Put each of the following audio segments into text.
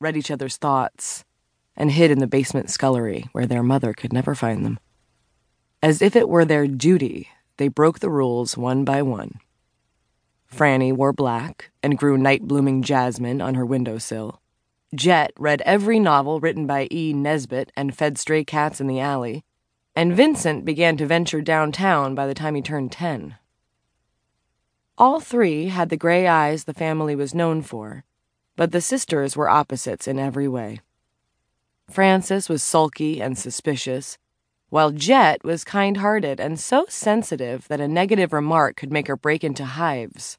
read each other's thoughts, and hid in the basement scullery where their mother could never find them. As if it were their duty, they broke the rules one by one. Franny wore black and grew night blooming jasmine on her windowsill. Jet read every novel written by E. Nesbit and fed stray cats in the alley. And Vincent began to venture downtown by the time he turned 10. All three had the gray eyes the family was known for, but the sisters were opposites in every way. Frances was sulky and suspicious, while Jet was kind hearted and so sensitive that a negative remark could make her break into hives.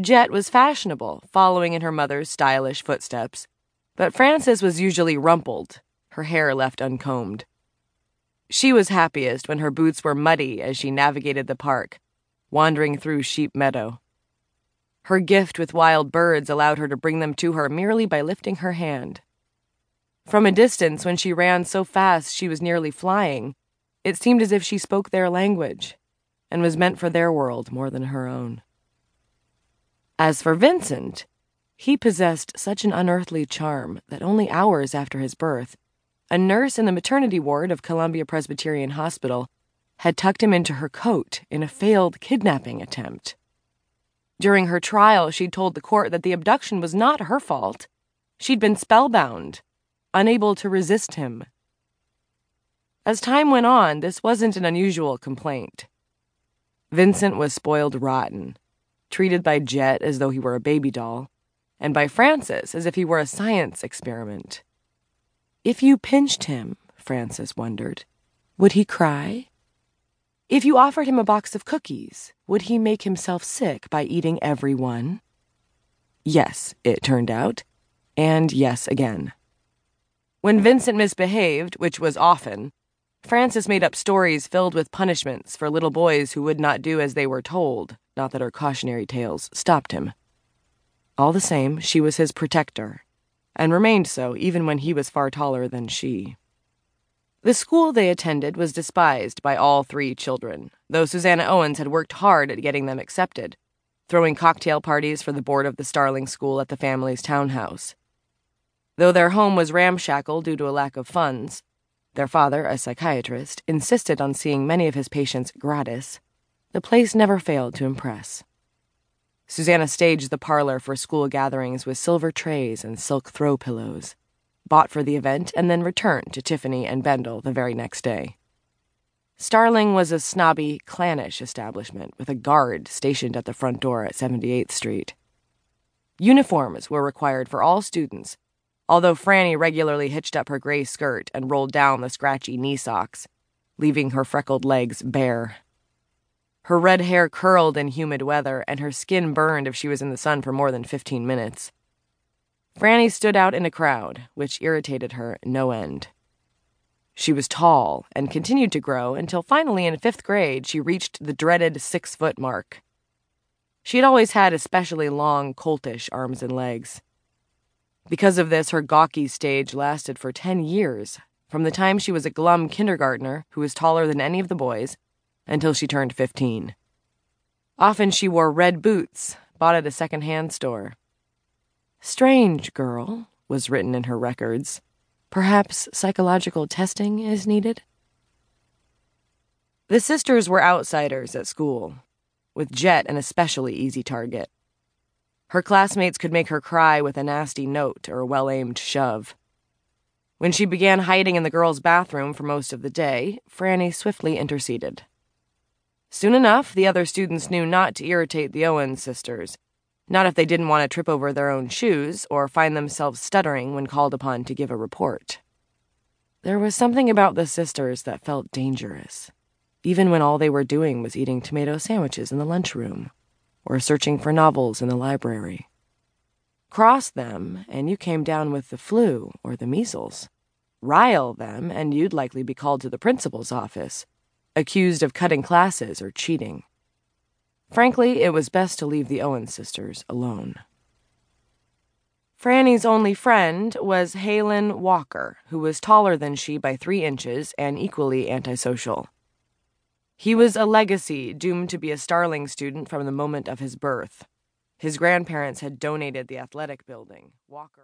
Jet was fashionable, following in her mother's stylish footsteps, but Frances was usually rumpled, her hair left uncombed. She was happiest when her boots were muddy as she navigated the park, wandering through Sheep Meadow. Her gift with wild birds allowed her to bring them to her merely by lifting her hand. From a distance, when she ran so fast she was nearly flying, it seemed as if she spoke their language and was meant for their world more than her own. As for Vincent, he possessed such an unearthly charm that only hours after his birth, a nurse in the maternity ward of Columbia Presbyterian Hospital had tucked him into her coat in a failed kidnapping attempt. During her trial, she'd told the court that the abduction was not her fault. She'd been spellbound, unable to resist him. As time went on, this wasn't an unusual complaint. Vincent was spoiled rotten treated by Jet as though he were a baby doll, and by Frances as if he were a science experiment. If you pinched him, Frances wondered, would he cry? If you offered him a box of cookies, would he make himself sick by eating every one? Yes, it turned out, and yes again. When Vincent misbehaved, which was often, Frances made up stories filled with punishments for little boys who would not do as they were told, not that her cautionary tales stopped him. All the same, she was his protector, and remained so even when he was far taller than she. The school they attended was despised by all three children, though Susanna Owens had worked hard at getting them accepted, throwing cocktail parties for the board of the Starling School at the family's townhouse. Though their home was ramshackle due to a lack of funds, their father, a psychiatrist, insisted on seeing many of his patients gratis. The place never failed to impress. Susanna staged the parlor for school gatherings with silver trays and silk throw pillows, bought for the event, and then returned to Tiffany and Bendel the very next day. Starling was a snobby, clannish establishment with a guard stationed at the front door at 78th Street. Uniforms were required for all students, although Franny regularly hitched up her gray skirt and rolled down the scratchy knee socks, leaving her freckled legs bare. Her red hair curled in humid weather, and her skin burned if she was in the sun for more than 15 minutes. Franny stood out in a crowd, which irritated her no end. She was tall and continued to grow until finally in fifth grade she reached the dreaded six foot mark. She had always had especially long, coltish arms and legs. Because of this, her gawky stage lasted for 10 years, from the time she was a glum kindergartner who was taller than any of the boys until she turned 15. Often she wore red boots bought at a second-hand store. Strange girl was written in her records. Perhaps psychological testing is needed? The sisters were outsiders at school, with Jet an especially easy target. Her classmates could make her cry with a nasty note or a well aimed shove. When she began hiding in the girls' bathroom for most of the day, Franny swiftly interceded. Soon enough, the other students knew not to irritate the Owens sisters, not if they didn't want to trip over their own shoes or find themselves stuttering when called upon to give a report. There was something about the sisters that felt dangerous, even when all they were doing was eating tomato sandwiches in the lunchroom or searching for novels in the library. Cross them, and you came down with the flu or the measles. Rile them, and you'd likely be called to the principal's office, accused of cutting classes or cheating. Frankly, it was best to leave the Owen sisters alone. Franny's only friend was Haylin Walker, who was taller than she by three inches and equally antisocial. He was a legacy doomed to be a Starling student from the moment of his birth. His grandparents had donated the athletic building. Walker